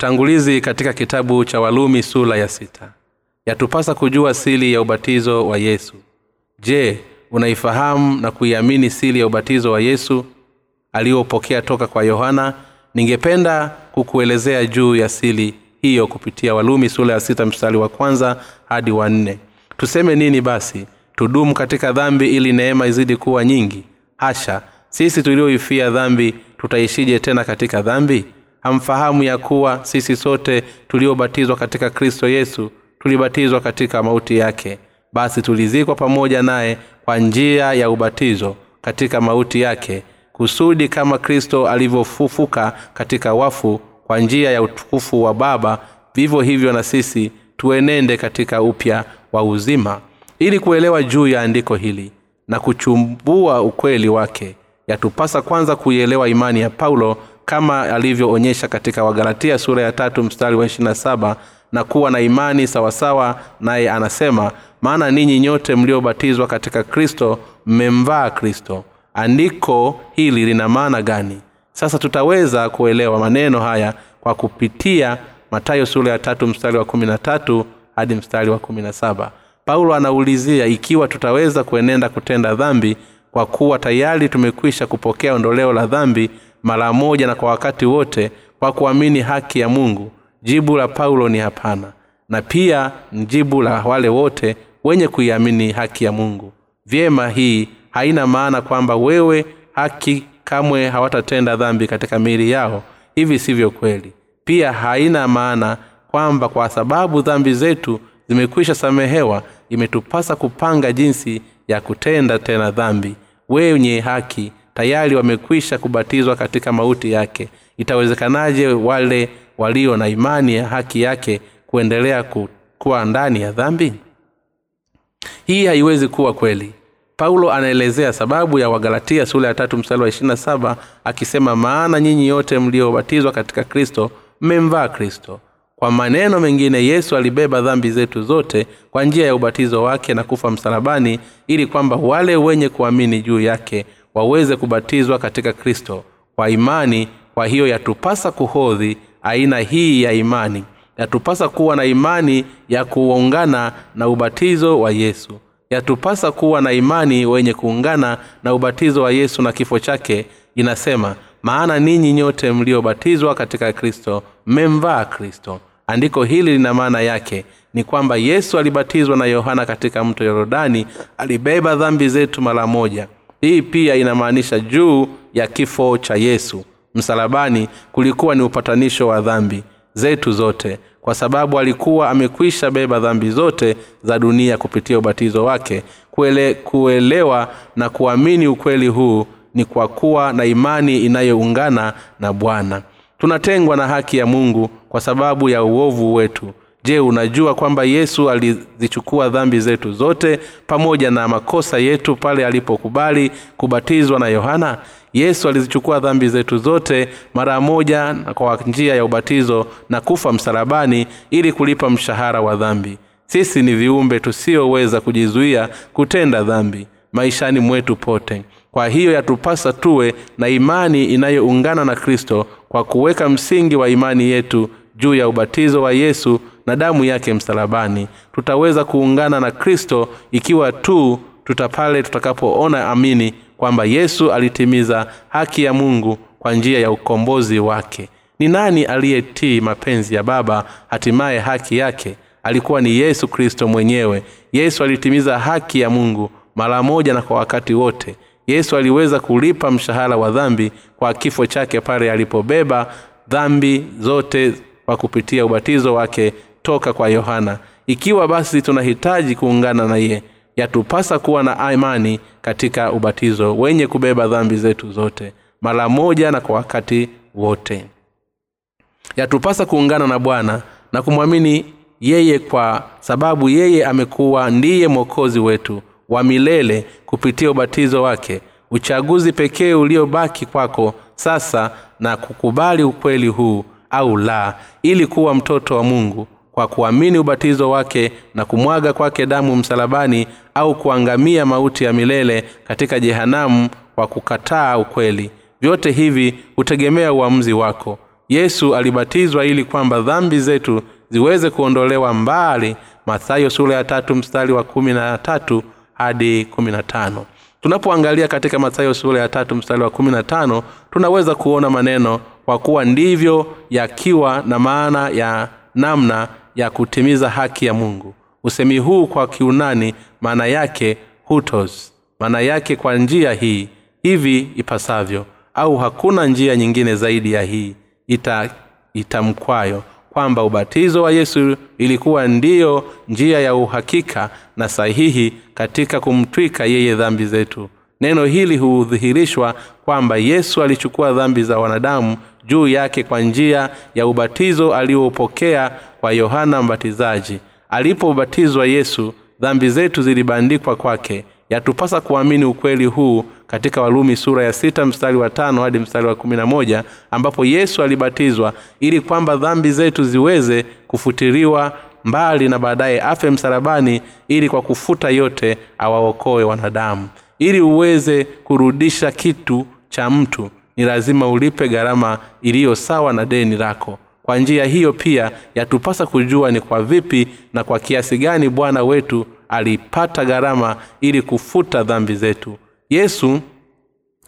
utangulizi katika kitabu cha walumi sula ya sita. Yatupasa kujua sili ya ubatizo wa yesu. Je unaifahamu na kuiamini sili ya ubatizo wa yesu aliyopokea toka kwa yohana? Ningependa kukuelezea juu ya sili hiyo kupitia walumi sula ya sita mstari wa kwanza hadi wa nne. Tuseme nini basi? Tudumu katika dhambi ili neema izidi kuwa nyingi. Hasha sisi tulioifia dhambi tutaishije tena katika dhambi hamfahamu ya kuwa sisi sote tuliobatizwa katika kristo yesu tulibatizwa katika mauti yake. Basi tulizikwa pamoja naye kwa njia ya ubatizo katika mauti yake kusudi kama kristo alivyofufuka katika wafu kwa njia ya utukufu wa baba vivyo hivyo na sisi tuenende katika upya wa uzima. Ili kuelewa juu ya andiko hili na kuchumbua ukweli wake yatupasa kwanza kuielewa imani ya paulo kama alivyoonyesha katika wagalatia sura ya tatu mstari wa ishirina saba na kuwa na imani sawasawa naye anasema maana ninyi nyote mliobatizwa katika kristo mmemvaa kristo. Andiko hili lina maana gani? Sasa tutaweza kuelewa maneno haya kwa kupitia matayo sura ya tatu mstari wa kumi na tatu hadi mstari wa kumi na saba. Paulo anaulizia ikiwa tutaweza kuenenda kutenda dhambi kwa kuwa tayari tumekwisha kupokea ondoleo la dhambi mara moja na kwa wakati wote kwa kuamini haki ya mungu. Jibu la paulo ni hapana na pia ni jibu la wale wote wenye kuiamini haki ya mungu. Vyema hii haina maana kwamba wewe haki kamwe hawatatenda dhambi katika miili yao. Hivi sivyo kweli. Pia haina maana kwamba kwa sababu dhambi zetu zimekwisha samehewa imetupasa kupanga jinsi ya kutenda tena dhambi. Wenye haki tayari wamekwisha kubatizwa katika mauti yake. Itawezekanaje wale walio na imani ya haki yake kuendelea kuwa ndani ya dhambi? Hii haiwezi kuwa kweli. Paulo anaelezea sababu ya wagalatia sura ya tatu mstari wa ishirina saba akisema maana nyinyi yote mliobatizwa katika kristo mmemvaa kristo. Kwa maneno mengine yesu alibeba dhambi zetu zote kwa njia ya ubatizo wake na kufa msalabani ili kwamba wale wenye kuamini juu yake waweze kubatizwa katika kristo. Kwa imani kwa hiyo yatupasa kuhodhi aina hii ya imani. Yatupasa kuwa na imani ya kuungana na ubatizo wa yesu. Yatupasa kuwa na imani wenye kuungana na ubatizo wa yesu na kifo chake. Inasema maana ninyi nyote mliobatizwa katika kristo mmemvaa kristo. Andiko hili lina maana yake ni kwamba yesu alibatizwa na yohana katika mto yorodani alibeba dhambi zetu mara moja hii pia inamaanisha juu ya kifo cha yesu. Msalabani kulikuwa ni upatanisho wa dhambi zetu zote kwa sababu alikuwa amekwisha beba dhambi zote za dunia kupitia ubatizo wake. Kuele, kuelewa na kuamini ukweli huu ni kwa kuwa na imani inayoungana na bwana. Tunatengwa na haki ya mungu kwa sababu ya uovu wetu je unajua kwamba yesu alizichukua dhambi zetu zote pamoja na makosa yetu pale alipokubali kubatizwa na yohana? Yesu alizichukua dhambi zetu zote mara moja kwa njia ya ubatizo na kufa msalabani ili kulipa mshahara wa dhambi. Sisi ni viumbe tusioweza kujizuia kutenda dhambi maishani mwetu pote. Kwa hiyo yatupasa tuwe na imani inayoungana na kristo kwa kuweka msingi wa imani yetu juu ya ubatizo wa yesu na damu yake msalabani. Tutaweza kuungana na kristo ikiwa tu tutapale tutakapoona amini kwamba yesu alitimiza haki ya mungu kwa njia ya ukombozi wake. Ni nani aliyetii mapenzi ya baba hatimaye haki yake? Alikuwa ni yesu kristo mwenyewe. Yesu alitimiza haki ya mungu mara moja na kwa wakati wote. Yesu aliweza kulipa mshahara wa dhambi kwa kifo chake pale alipobeba dhambi zote kwa kupitia ubatizo wake toka kwa yohana. Ikiwa basi tunahitaji kuungana naye yatupasa kuwa na imani katika ubatizo wenye kubeba dhambi zetu zote mara moja na kwa wakati wote. Yatupasa kuungana na bwana na kumwamini yeye kwa sababu yeye amekuwa ndiye mwokozi wetu wa milele kupitia ubatizo wake. Uchaguzi pekee uliobaki kwako sasa na kukubali ukweli huu au la ili kuwa mtoto wa mungu kwa kuamini ubatizo wake na kumwaga kwake damu msalabani au kuangamia mauti ya milele katika jehanamu kwa kukataa ukweli. Vyote hivi hutegemea uamuzi wako. Yesu alibatizwa ili kwamba dhambi zetu ziweze kuondolewa mbali. Mathayo sura ya tatu mstari wa kumi na tatu hadi kumi na tano. Tunapoangalia katika mathayo sura ya tatu mstari wa kumi na tano tunaweza kuona maneno kwa kuwa ndivyo yakiwa na maana ya namna ya kutimiza haki ya mungu. Usemi huu kwa kiunani maana yake hutos. Maana yake kwa njia hii hivi ipasavyo au hakuna njia nyingine zaidi ya hii ita itamkwayo kwamba ubatizo wa yesu ilikuwa ndiyo njia ya uhakika na sahihi katika kumtwika yeye dhambi zetu. Neno hili hudhihirishwa kwamba yesu alichukua dhambi za wanadamu juu yake kwa njia ya ubatizo aliopokea kwa yohana mbatizaji. Alipobatizwa yesu dhambi zetu zilibandikwa kwake. Yatupasa kuamini ukweli huu katika walumi sura ya sita mstari wa tano hadi mstari wa kumi na moja ambapo yesu alibatizwa ili kwamba dhambi zetu ziweze kufutiriwa mbali na baadaye afe msalabani ili kwa kufuta yote awaokoe wanadamu. Ili uweze kurudisha kitu cha mtu ni lazima ulipe gharama iliyo sawa na deni lako. Kwa njia hiyo pia yatupasa kujua ni kwa vipi na kwa kiasi gani bwana wetu alipata gharama ili kufuta dhambi zetu. Yesu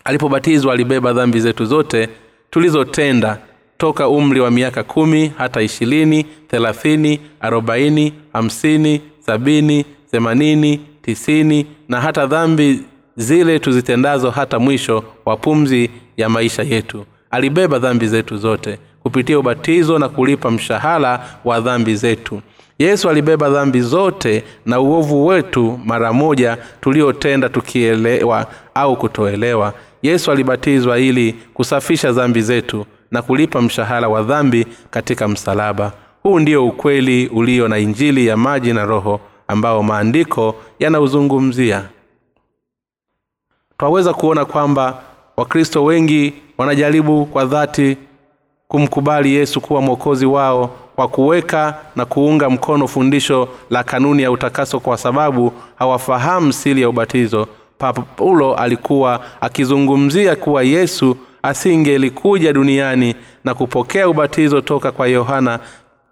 alipobatizwa alibeba dhambi zetu zote tulizotenda toka umri wa miaka kumi hata ishirini thelathini arobaini hamsini sabini themanini tisini na hata dhambi zile tuzitendazo hata mwisho wa pumzi ya maisha yetu. Alibeba dhambi zetu zote kupitia ubatizo na kulipa mshahara wa dhambi zetu. Yesu alibeba dhambi zote na uovu wetu mara moja tuliotenda tukielewa au kutoelewa. Yesu alibatizwa ili kusafisha dhambi zetu na kulipa mshahara wa dhambi katika msalaba. Huu ndio ukweli ulio na injili ya maji na roho ambao maandiko yanauzungumzia. Twaweza kuona kwamba wakristo wengi wanajaribu kwa dhati kumkubali yesu kuwa mwokozi wao kwa kuweka na kuunga mkono fundisho la kanuni ya utakaso kwa sababu hawafahamu siri ya ubatizo. Paulo alikuwa akizungumzia kuwa yesu asingelikuja duniani na kupokea ubatizo toka kwa yohana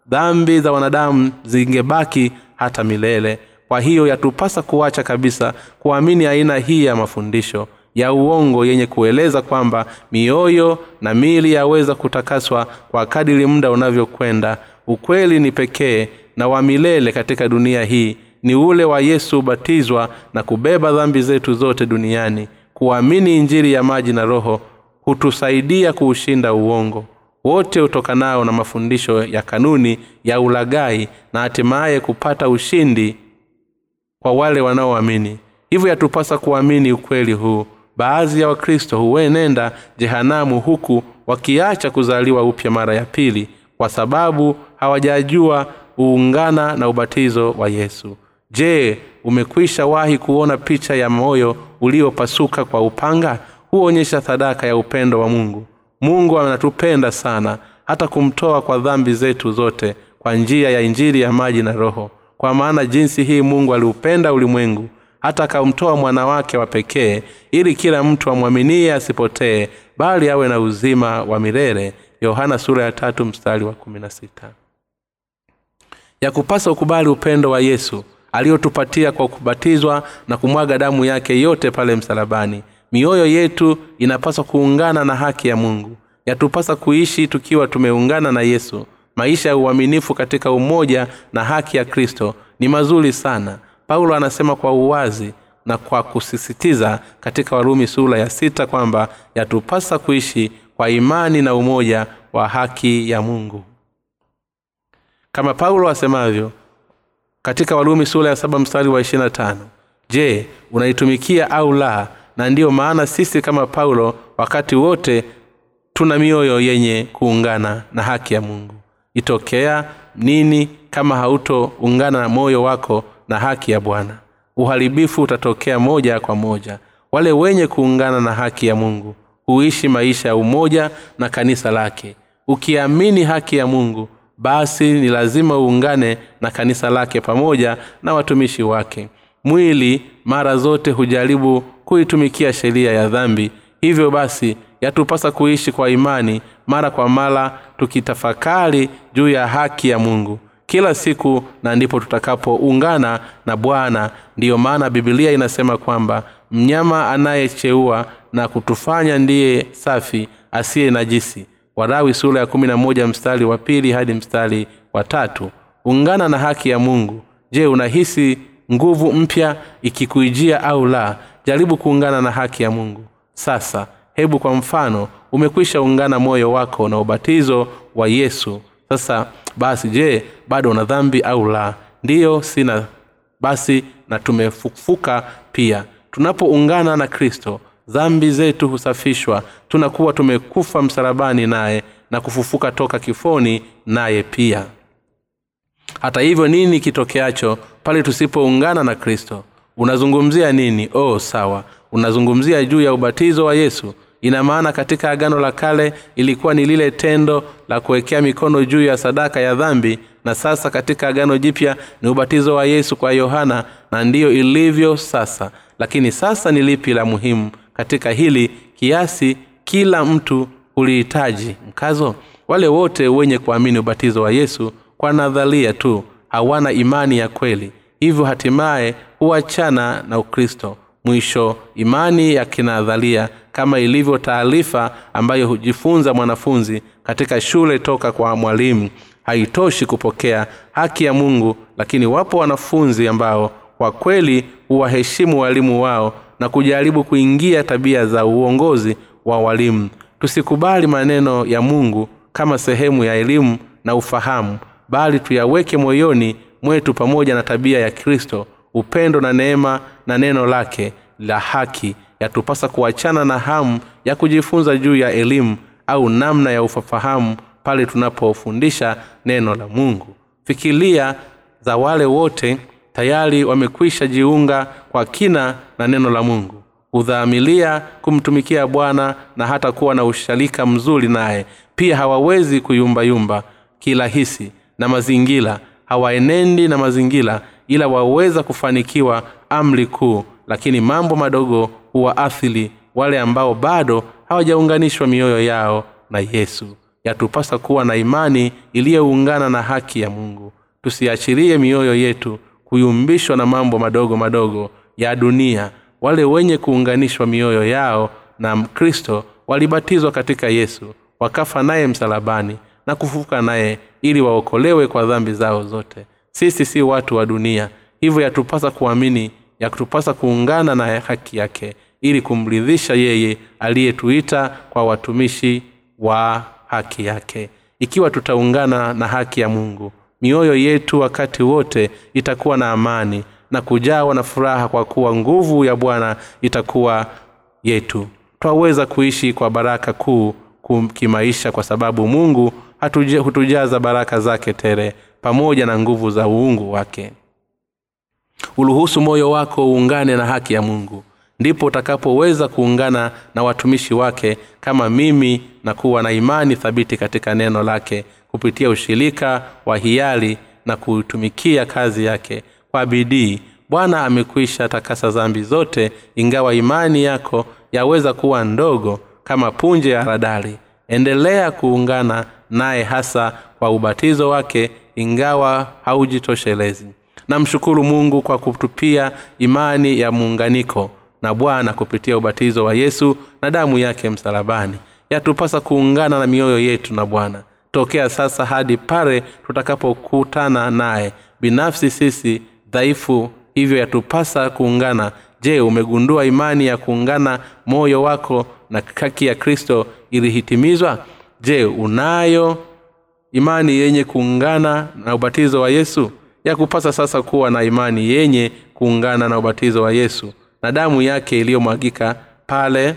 dhambi za wanadamu zingebaki hata milele. Kwa hiyo yatupasa kuacha kabisa kuamini aina hii ya mafundisho ya uongo yenye kueleza kwamba mioyo na mili yaweza kutakaswa kwa kadiri muda unavyokwenda. Ukweli ni pekee na wa milele katika dunia hii. Ni ule wa yesu ubatizwa na kubeba dhambi zetu zote duniani. Kuamini injiri ya maji na roho hutusaidia kuushinda uongo. Wote utokanao na mafundisho ya kanuni ya ulagai na hatimaye kupata ushindi kwa wale wanaoamini. Hivyo yatupasa kuamini ukweli huu baadhi ya wakristo huwenenda jehanamu huku wakiacha kuzaliwa upya mara ya pili kwa sababu hawajajua uungana na ubatizo wa yesu. Je umekwisha wahi kuona picha ya moyo uliopasuka kwa upanga? Huonyesha sadaka ya upendo wa mungu. Mungu anatupenda sana hata kumtoa kwa dhambi zetu zote kwa njia ya injili ya maji na roho. Kwa maana jinsi hii mungu aliupenda ulimwengu hata akamtoa mwana wake wa pekee ili kila mtu amwaminie asipotee bali awe na uzima wa milele. Yohana sura ya tatu mstari wa kumi na sita. Ya ukubali upendo wa yesu aliyotupatia kwa kubatizwa na kumwaga damu yake yote pale msalabani. Mioyo yetu inapaswa kuungana na haki ya mungu. Yatupasa kuishi tukiwa tumeungana na yesu. Maisha ya uaminifu katika umoja na haki ya kristo ni mazuri sana paulo anasema kwa uwazi na kwa kusisitiza katika warumi sura ya sita kwamba yatupasa kuishi kwa imani na umoja wa haki ya mungu. Kama paulo asemavyo katika warumi sura ya saba mstari wa ishirina tano je unaitumikia au la? Na ndiyo maana sisi kama paulo wakati wote tuna mioyo yenye kuungana na haki ya mungu. Itokea nini kama hautoungana na moyo wako na haki ya bwana. Uharibifu utatokea moja kwa moja. Wale wenye kuungana na haki ya mungu huishi maisha ya umoja na kanisa lake. Ukiamini haki ya mungu basi ni lazima uungane na kanisa lake pamoja na watumishi wake. Mwili mara zote hujaribu kuitumikia sheria ya dhambi. Hivyo basi yatupasa kuishi kwa imani mara kwa mara tukitafakari juu ya haki ya mungu kila siku na ndipo tutakapoungana na bwana. Ndiyo maana bibilia inasema kwamba mnyama anayecheua na kutufanya ndiye safi asiye najisi. Warawi sura ya kumi na moja mstari wa pili hadi mstari wa tatu. Ungana na haki ya mungu. Je unahisi nguvu mpya ikikuijia au la? Jaribu kuungana na haki ya mungu. Sasa hebu kwa mfano umekwisha ungana moyo wako na ubatizo wa yesu. Sasa basi je bado una dhambi au la? Ndiyo sina. Basi na tumefufuka pia. Tunapoungana na kristo dhambi zetu husafishwa. Tunakuwa tumekufa msalabani naye na kufufuka toka kifoni naye pia. Hata hivyo nini kitokeacho pale tusipoungana na kristo? Unazungumzia nini? Oh sawa. Unazungumzia juu ya ubatizo wa yesu ina maana katika agano la kale ilikuwa ni lile tendo la kuwekea mikono juu ya sadaka ya dhambi na sasa katika agano jipya ni ubatizo wa yesu kwa yohana na ndiyo ilivyo sasa. Lakini sasa ni lipi la muhimu? Katika hili kiasi kila mtu ulihitaji mkazo? Wale wote wenye kuamini ubatizo wa yesu kwa nadharia tu hawana imani ya kweli. Hivyo hatimaye huachana na ukristo mwisho imani ya kinadharia kama ilivyo taarifa ambayo hujifunza mwanafunzi katika shule toka kwa mwalimu. Haitoshi kupokea haki ya mungu lakini wapo wanafunzi ambao kwa kweli huwaheshimu walimu wao na kujaribu kuingia tabia za uongozi wa walimu. Tusikubali maneno ya mungu kama sehemu ya elimu na ufahamu bali tuyaweke moyoni mwetu pamoja na tabia ya kristo upendo na neema na neno lake la haki yatupasa kuachana na hamu ya kujifunza juu ya elimu au namna ya ufafahamu pale tunapofundisha neno la mungu. Fikiria za wale wote tayari wamekwisha jiunga kwa kina na neno la mungu. Hudhaamilia kumtumikia bwana na hata kuwa na usharika mzuri naye. Pia hawawezi kuyumbayumba kirahisi na mazingira hawaenendi na mazingira ila waweza kufanikiwa amri kuu lakini mambo madogo huwaathiri wale ambao bado hawajaunganishwa mioyo yao na yesu. Yatupasa kuwa na imani iliyoungana na haki ya mungu. Tusiachilie mioyo yetu kuyumbishwa na mambo madogo madogo ya dunia. Wale wenye kuunganishwa mioyo yao na kristo walibatizwa katika yesu wakafa naye msalabani na kufufuka naye ili waokolewe kwa dhambi zao zote. Sisi si watu wa dunia hivyo yatupasa kuamini yatupasa kuungana na haki yake ili kumridhisha yeye aliyetuita kwa watumishi wa haki yake. Ikiwa tutaungana na haki ya mungu mioyo yetu wakati wote itakuwa na amani na kujawa na furaha kwa kuwa nguvu ya bwana itakuwa yetu. Twaweza kuishi kwa baraka kuu kimaisha kwa sababu mungu hutujaza baraka zake tere pamoja na nguvu za uungu wake uruhusu moyo wako uungane na haki ya mungu. Ndipo utakapoweza kuungana na watumishi wake kama mimi na kuwa na imani thabiti katika neno lake kupitia ushirika wa hiari na kuitumikia kazi yake. Kwa bidii bwana amekwisha takasa zambi zote ingawa imani yako yaweza kuwa ndogo kama punje ya radari. Endelea kuungana naye hasa kwa ubatizo wake ingawa haujitoshelezi namshukuru mungu kwa kutupia imani ya muunganiko na bwana kupitia ubatizo wa yesu na damu yake msalabani. Yatupasa kuungana na mioyo yetu na bwana. Tokea sasa hadi pale tutakapokutana naye. Binafsi sisi dhaifu hivyo yatupasa kuungana. Je umegundua imani ya kuungana moyo wako na haki ya kristo ilihitimizwa? Je unayo imani yenye kuungana na ubatizo wa yesu ya kupasa sasa kuwa na imani yenye kuungana na ubatizo wa yesu. Na damu yake iliyomwagika pale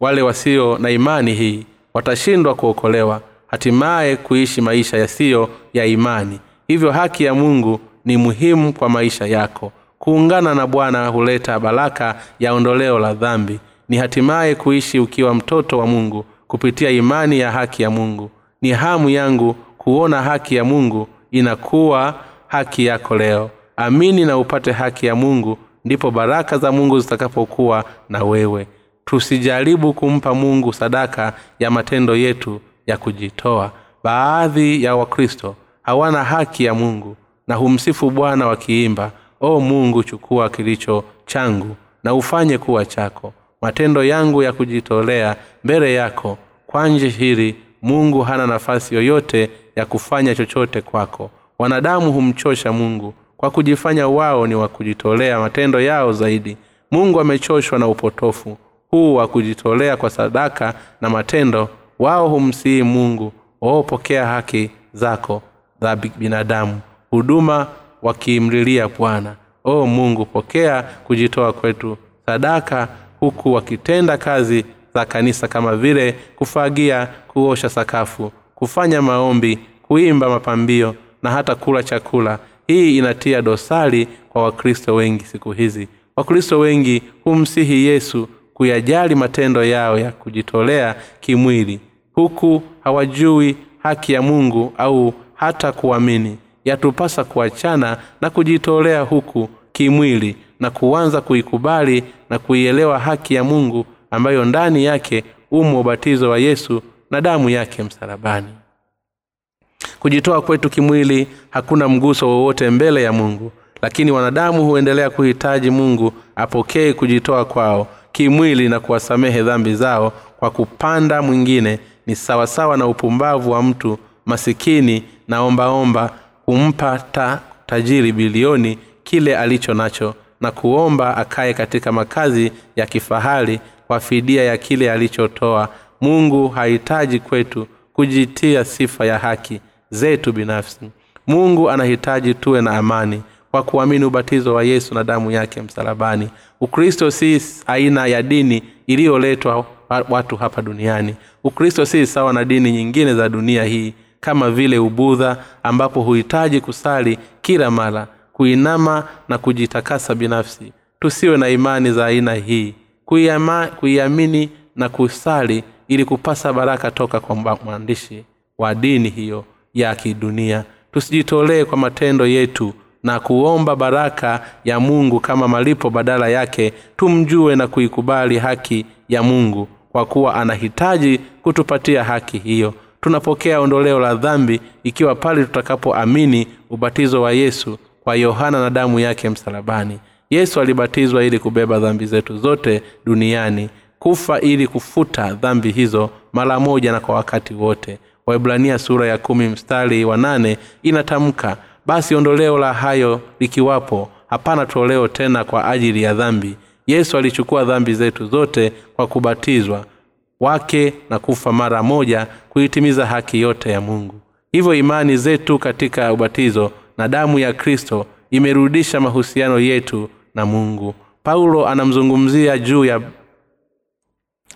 wale wasio na imani hii watashindwa kuokolewa hatimaye kuishi maisha yasiyo ya imani. Hivyo haki ya mungu ni muhimu kwa maisha yako. Kuungana na bwana huleta baraka ya ondoleo la dhambi. Ni hatimaye kuishi ukiwa mtoto wa mungu kupitia imani ya haki ya mungu. Ni hamu yangu kuona haki ya mungu inakuwa haki yako leo. Amini na upate haki ya mungu ndipo baraka za mungu zitakapokuwa na wewe. Tusijaribu kumpa mungu sadaka ya matendo yetu ya kujitoa. Baadhi ya wakristo hawana haki ya mungu na humsifu bwana wakiimba o mungu chukua kilicho changu na ufanye kuwa chako. Matendo yangu ya kujitolea mbele yako kwanje hili mungu hana nafasi yoyote ya kufanya chochote kwako. Wanadamu humchosha mungu. Kwa kujifanya wao ni wa kujitolea matendo yao zaidi. Mungu amechoshwa na upotofu. Huu wa kujitolea kwa sadaka na matendo wao humsihi mungu. Waopokea haki zako za binadamu. Huduma wakimlilia bwana. O mungu pokea kujitoa kwetu. Sadaka huku wakitenda kazi za kanisa kama vile kufagia kuosha sakafu kufanya maombi kuimba mapambio na hata kula chakula. Hii inatia dosari kwa wakristo wengi siku hizi. Wakristo wengi humsihi yesu kuyajali matendo yao ya kujitolea kimwili huku hawajui haki ya mungu au hata kuamini. Yatupasa kuachana na kujitolea huku kimwili na kuanza kuikubali na kuielewa haki ya mungu ambayo ndani yake umo ubatizo wa yesu na damu yake msalabani. Kujitoa kwetu kimwili hakuna mguso wowote mbele ya mungu lakini wanadamu huendelea kuhitaji mungu apokee kujitoa kwao kimwili na kuwasamehe dhambi zao kwa kupanda mwingine. Ni sawasawa na upumbavu wa mtu masikini na ombaomba kumpa ta, tajiri bilioni kile alicho nacho na kuomba akaye katika makazi ya kifahari kwa fidia ya kile alichotoa. Mungu hahitaji kwetu kujitia sifa ya haki zetu binafsi. Mungu anahitaji tuwe na amani kwa kuamini ubatizo wa yesu na damu yake msalabani. Ukristo si aina ya dini iliyoletwa watu hapa duniani. Ukristo si sawa na dini nyingine za dunia hii kama vile ubudha ambapo huhitaji kusali kila mara kuinama na kujitakasa binafsi. Tusiwe na imani za aina hii kuiamini na kusali ili kupasa baraka toka kwa mwandishi wa dini hiyo ya kidunia. Tusijitolee kwa matendo yetu na kuomba baraka ya mungu kama malipo badala yake. Tumjue na kuikubali haki ya mungu kwa kuwa anahitaji kutupatia haki hiyo. Tunapokea ondoleo la dhambi ikiwa pale tutakapoamini ubatizo wa yesu kwa yohana na damu yake msalabani yesu alibatizwa ili kubeba dhambi zetu zote duniani kufa ili kufuta dhambi hizo mara moja na kwa wakati wote. Waibrania sura ya kumi mstari wa nane inatamka basi ondoleo la hayo likiwapo hapana toleo tena kwa ajili ya dhambi. Yesu alichukua dhambi zetu zote kwa kubatizwa wake na kufa mara moja kuitimiza haki yote ya mungu. Hivyo imani zetu katika ubatizo na damu ya kristo imerudisha mahusiano yetu na mungu. Paulo anamzungumzia juu ya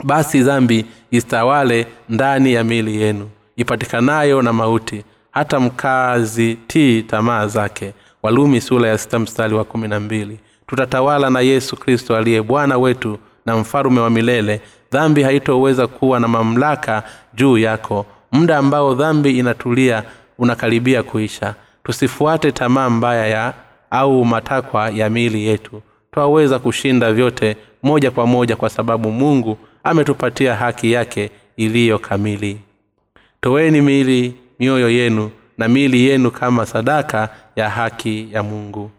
basi dhambi istawale ndani ya mili yenu ipatikanayo na mauti hata mkazi tii tamaa zake. Walumi sula ya sita mstari wa kumi na mbili. Tutatawala na yesu kristo aliye bwana wetu na mfalume wa milele. Dhambi haitoweza kuwa na mamlaka juu yako. Muda ambao dhambi inatulia unakaribia kuisha. Tusifuate tamaa mbaya ya au matakwa ya miili yetu. Twaweza kushinda vyote moja kwa moja kwa sababu mungu ametupatia haki yake iliyo kamili. Toweni miili mioyo yenu na miili yenu kama sadaka ya haki ya mungu.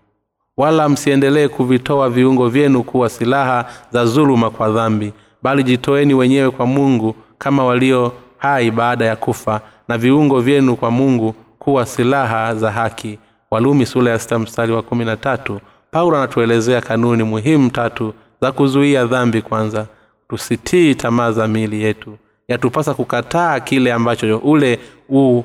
Wala msiendelee kuvitoa viungo vyenu kuwa silaha za zuluma kwa dhambi bali jitoeni wenyewe kwa mungu kama walio hai baada ya kufa na viungo vyenu kwa mungu kuwa silaha za haki walumi sula ya sita mstari wa kumi na tatu paulo anatuelezea kanuni muhimu tatu za kuzuia dhambi kwanza. Tusitii tamaa za miili yetu. Yatupasa kukataa kile ambacho ule u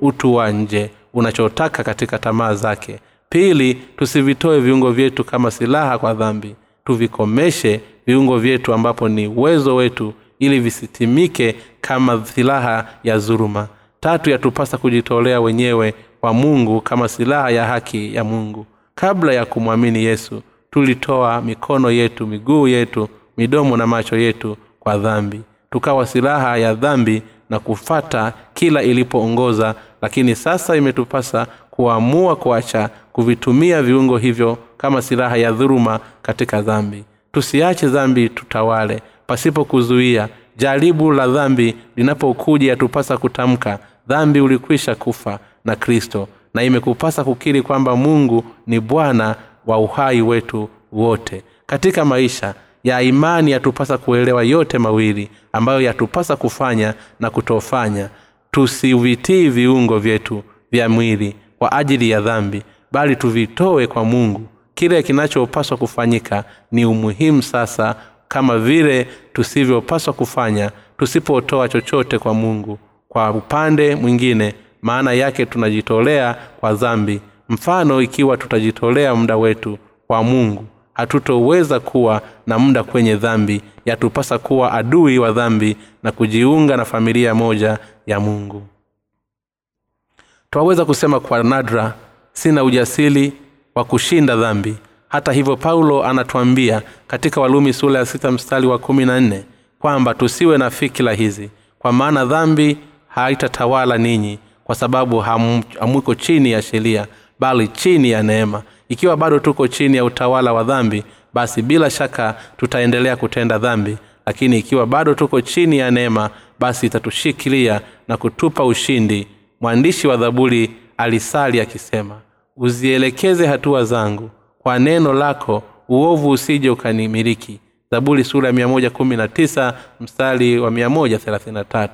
utu wa nje unachotaka katika tamaa zake. Pili tusivitoe viungo vyetu kama silaha kwa dhambi. Tuvikomeshe viungo vyetu ambapo ni uwezo wetu ili visitimike kama silaha ya dhuruma tatu yatupasa kujitolea wenyewe kwa mungu kama silaha ya haki ya mungu. Kabla ya kumwamini yesu tulitoa mikono yetu miguu yetu midomo na macho yetu kwa dhambi. Tukawa silaha ya dhambi na kufata kila ilipoongoza lakini sasa imetupasa kuamua kuacha kuvitumia viungo hivyo kama silaha ya dhuruma katika dhambi. Tusiache dhambi tutawale. Pasipo kuzuia jaribu la dhambi linapokuja yatupasa kutamka dhambi ulikwisha kufa na kristo na imekupasa kukiri kwamba mungu ni bwana wa uhai wetu wote. Katika maisha ya imani yatupasa kuelewa yote mawili ambayo yatupasa kufanya na kutofanya. Tusivitii viungo vyetu vya mwili kwa ajili ya dhambi bali tuvitoe kwa mungu. Kile kinachopaswa kufanyika ni umuhimu sasa kama vile tusivyopaswa kufanya tusipotoa chochote kwa mungu. Kwa upande mwingine maana yake tunajitolea kwa dhambi. Mfano ikiwa tutajitolea muda wetu kwa mungu hatutoweza kuwa na muda kwenye dhambi. Yatupasa kuwa adui wa dhambi na kujiunga na familia moja ya mungu. Twaweza kusema kwa nadra sina ujasiri wa kushinda dhambi. Hata hivyo paulo anatuambia katika walumi sura ya sita mstari wa kumi na nne kwamba tusiwe na fikira hizi kwa maana dhambi haitatawala ninyi kwa sababu hamwiko chini ya sheria bali chini ya neema. Ikiwa bado tuko chini ya utawala wa dhambi basi bila shaka tutaendelea kutenda dhambi. Lakini ikiwa bado tuko chini ya neema basi itatushikilia na kutupa ushindi. Mwandishi wa dhaburi alisali akisema uzielekeze hatua zangu. Kwa neno lako uovu usije ukanimiliki. Zaburi sura ya 119 mstari wa 133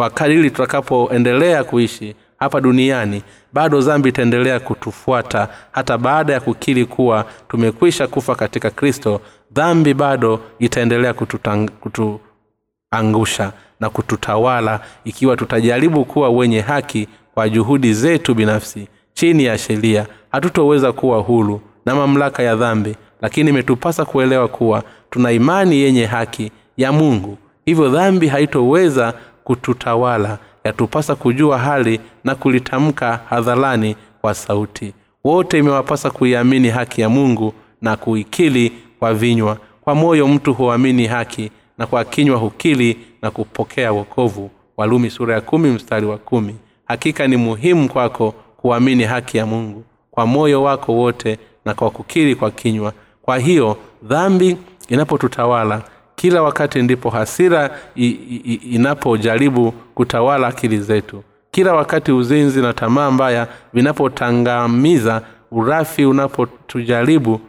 kwa kadiri tutakapoendelea kuishi hapa duniani bado dhambi itaendelea kutufuata hata baada ya kukiri kuwa tumekwisha kufa katika kristo dhambi bado itaendelea kututang, kutuangusha na kututawala ikiwa tutajaribu kuwa wenye haki kwa juhudi zetu binafsi chini ya sheria. Hatutoweza kuwa huru na mamlaka ya dhambi lakini imetupasa kuelewa kuwa tuna imani yenye haki ya mungu. Hivyo dhambi haitoweza kututawala yatupasa kujua hali na kulitamka hadharani kwa sauti. Wote imewapasa kuiamini haki ya mungu na kuikili kwa vinywa. Kwa moyo mtu huamini haki na kwa kinywa hukili na kupokea wokovu. Walumi sura ya kumi mstari wa kumi. Hakika ni muhimu kwako kuamini haki ya mungu kwa moyo wako wote na kwa kukiri kwa kinywa. Kwa hiyo dhambi inapotutawala kila wakati ndipo hasira inapojaribu kutawala akili zetu. Kila wakati uzinzi na tamaa mbaya vinapotangamiza urafi unapotujaribu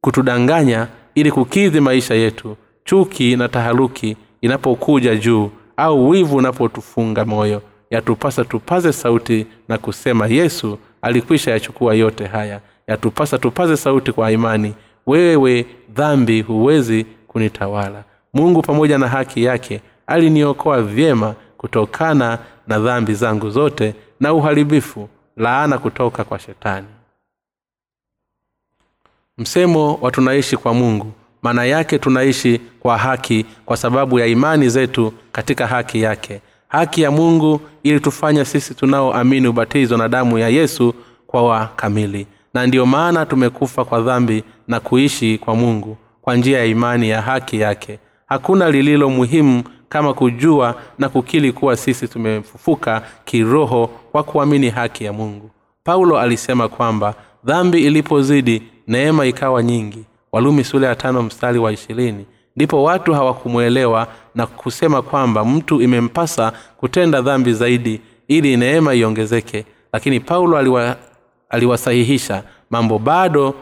kutudanganya ili kukidhi maisha yetu chuki na taharuki inapokuja juu au wivu unapotufunga moyo yatupasa tupaze sauti na kusema yesu alikwisha yachukua yote haya. Yatupasa tupaze sauti kwa imani. Wewe dhambi huwezi kunitawala. Mungu pamoja na haki yake aliniokoa vyema kutokana na dhambi zangu zote na uharibifu laana kutoka kwa shetani. Msemo wa tunaishi kwa mungu maana yake tunaishi kwa haki kwa sababu ya imani zetu katika haki yake. Haki ya mungu ili tufanya sisi tunaoamini ubatizo na damu ya yesu kwa wakamili. Na ndiyo maana tumekufa kwa dhambi na kuishi kwa mungu kwa njia ya imani ya haki yake. Hakuna lililo muhimu kama kujua na kukili kuwa sisi tumefufuka kiroho kwa kuamini haki ya mungu. Paulo alisema kwamba dhambi ilipozidi neema ikawa nyingi. Walumi sura ya tano mstari wa ishirini. Ndipo watu hawakumwelewa na kusema kwamba mtu imempasa kutenda dhambi zaidi ili neema iongezeke. Lakini paulo aliwa, aliwasahihisha mambo bado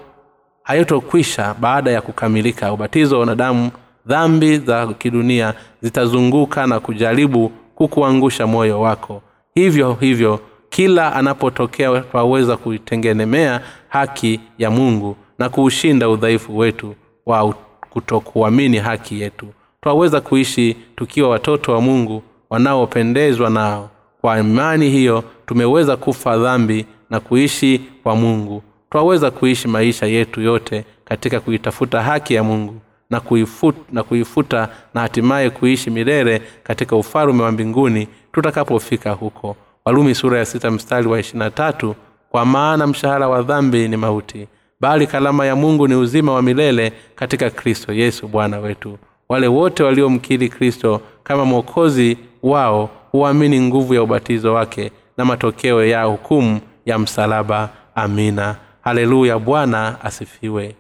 hayatokwisha baada ya kukamilika. Ubatizo wa wanadamu dhambi za kidunia zitazunguka na kujaribu kukuangusha moyo wako. Hivyo hivyo kila anapotokea twaweza kuitengenemea haki ya mungu na kuushinda udhaifu wetu wa kutokuamini haki yetu. Twaweza kuishi tukiwa watoto wa mungu wanaopendezwa nao. Kwa imani hiyo tumeweza kufa dhambi na kuishi kwa mungu twaweza kuishi maisha yetu yote katika kuitafuta haki ya mungu na kuifuta, na kuifuta na hatimaye kuishi milele katika ufalume wa mbinguni tutakapofika huko. Walumi sura ya sita mstari wa ishirina tatu kwa maana mshahara wa dhambi ni mauti bali kalama ya mungu ni uzima wa milele katika kristo yesu bwana wetu. Wale wote waliomkiri kristo kama mwokozi wao huamini nguvu ya ubatizo wake na matokeo ya hukumu ya msalaba. Amina haleluya bwana asifiwe.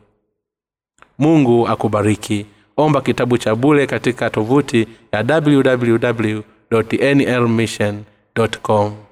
Mungu akubariki. Omba kitabu cha bule katika tovuti ya www nlmission com